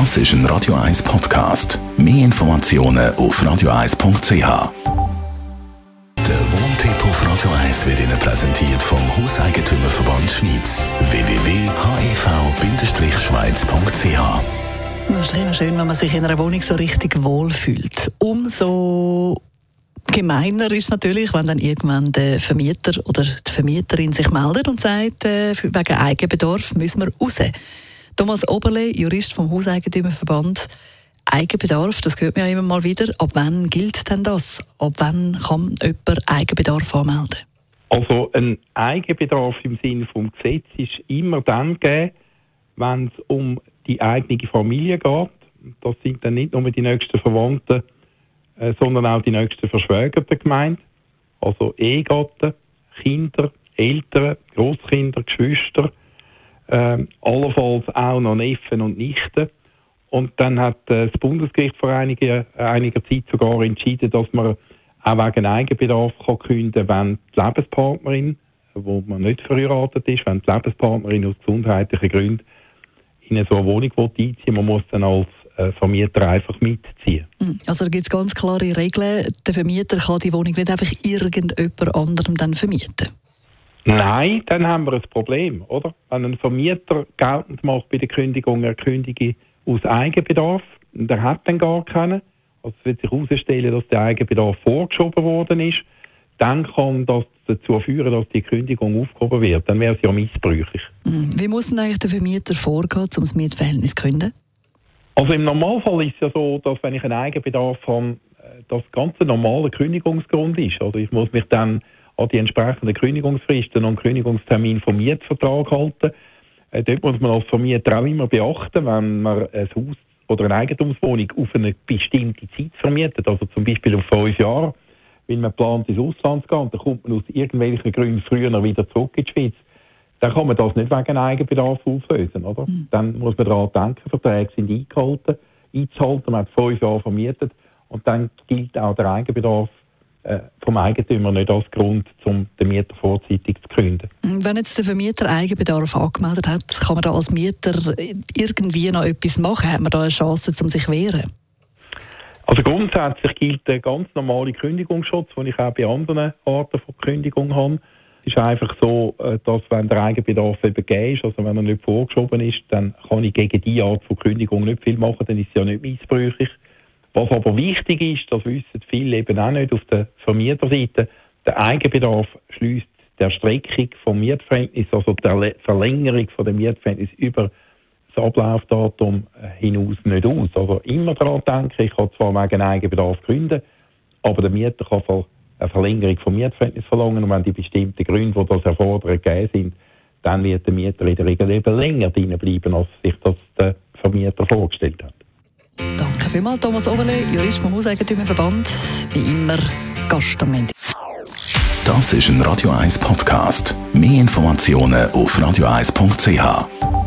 Das ist ein Radio 1 Podcast. Mehr Informationen auf radio1.ch. Der Wohntipp auf Radio 1 wird Ihnen präsentiert vom Hauseigentümerverband Schweiz. www.hev-schweiz.ch Es ist immer schön, wenn man sich in einer Wohnung so richtig wohlfühlt. Umso gemeiner ist es natürlich, wenn dann irgendwann der Vermieter oder die Vermieterin sich meldet und sagt, äh, wegen Eigenbedarf müssen wir raus. Thomas Oberle, Jurist vom Hauseigentümerverband. Eigenbedarf, das hört man ja immer mal wieder. Ab wann gilt denn das? Ab wann kann jemand Eigenbedarf anmelden? Also ein Eigenbedarf im Sinne des Gesetzes ist immer dann gegeben, wenn es um die eigene Familie geht. Das sind dann nicht nur die nächsten Verwandten, äh, sondern auch die nächsten Verschwägerten gemeint. Also Ehegatten, Kinder, Eltern, Großkinder, Geschwister, äh, allenfalls auch noch Neffen und Nichten. Und dann hat äh, das Bundesgericht vor einiger, einiger Zeit sogar entschieden, dass man auch wegen Eigenbedarf kann künden wenn die Lebenspartnerin, wo man nicht verheiratet ist, wenn die Lebenspartnerin aus gesundheitlichen Gründen in so eine Wohnung einziehen will, man muss dann als äh, Vermieter einfach mitziehen. Hm, also da gibt es ganz klare Regeln. Der Vermieter kann die Wohnung nicht einfach irgendjemand anderem dann vermieten. Nein, dann haben wir ein Problem, oder? Wenn ein Vermieter geltend macht bei der Kündigung, er kündige aus Eigenbedarf, der hat dann gar keinen, also es wird sich herausstellen, dass der Eigenbedarf vorgeschoben worden ist, dann kann das dazu führen, dass die Kündigung aufgehoben wird. Dann wäre es ja missbräuchlich. Hm, wie muss denn eigentlich der Vermieter vorgehen, um das Mietverhältnis zu künden? Also im Normalfall ist es ja so, dass wenn ich einen Eigenbedarf habe, äh, das ganz normale Kündigungsgrund ist. Also ich muss mich dann an die entsprechenden Kündigungsfristen und Kündigungstermin vom Mietvertrag halten. Äh, dort muss man als Vermieter auch immer beachten, wenn man ein Haus oder eine Eigentumswohnung auf eine bestimmte Zeit vermietet, also zum Beispiel auf fünf Jahre, wenn man plant, ins Ausland zu gehen, und dann kommt man aus irgendwelchen Gründen früher wieder zurück in die Schweiz, dann kann man das nicht wegen Eigenbedarf auflösen, oder? Mhm. Dann muss man daran denken, Verträge sind eingehalten, einzuhalten, man hat fünf Jahre vermietet und dann gilt auch der Eigenbedarf vom Eigentümer nicht als Grund, um den Mieter vorzeitig zu künden. Wenn jetzt der Vermieter Eigenbedarf angemeldet hat, kann man da als Mieter irgendwie noch etwas machen? Hat man da eine Chance, um sich zu wehren? Also grundsätzlich gilt der ganz normale Kündigungsschutz, den ich auch bei anderen Arten von Kündigung habe. Es ist einfach so, äh, dass wenn der Eigenbedarf eben gegeben ist, also wenn er nicht vorgeschoben ist, dann kann ich gegen diese Art von Kündigung nicht viel machen, dann ist es ja nicht missbräuchlich. Was aber wichtig ist, das wissen viele eben auch nicht auf der Vermieterseite, der Eigenbedarf schließt der Streckung vom Mietverhältnis, also der Verlängerung von dem Mietverhältnis über das Ablaufdatum hinaus nicht aus. Also immer daran denken, ich kann zwar wegen Eigenbedarf gründen, aber der Mieter kann eine Verlängerung vom Mietverhältnis verlangen und wenn die bestimmten Gründe, die das erfordern, gegeben sind, dann wird der Mieter in der Regel eben länger drinnen bleiben, als sich das der Vermieter vorgestellt hat vielmals, Thomas Oberle, Jurist vom Hauseigentümerverband. Wie immer, Gast am Ende. Das ist ein Radio 1 Podcast. Mehr Informationen auf radio1.ch.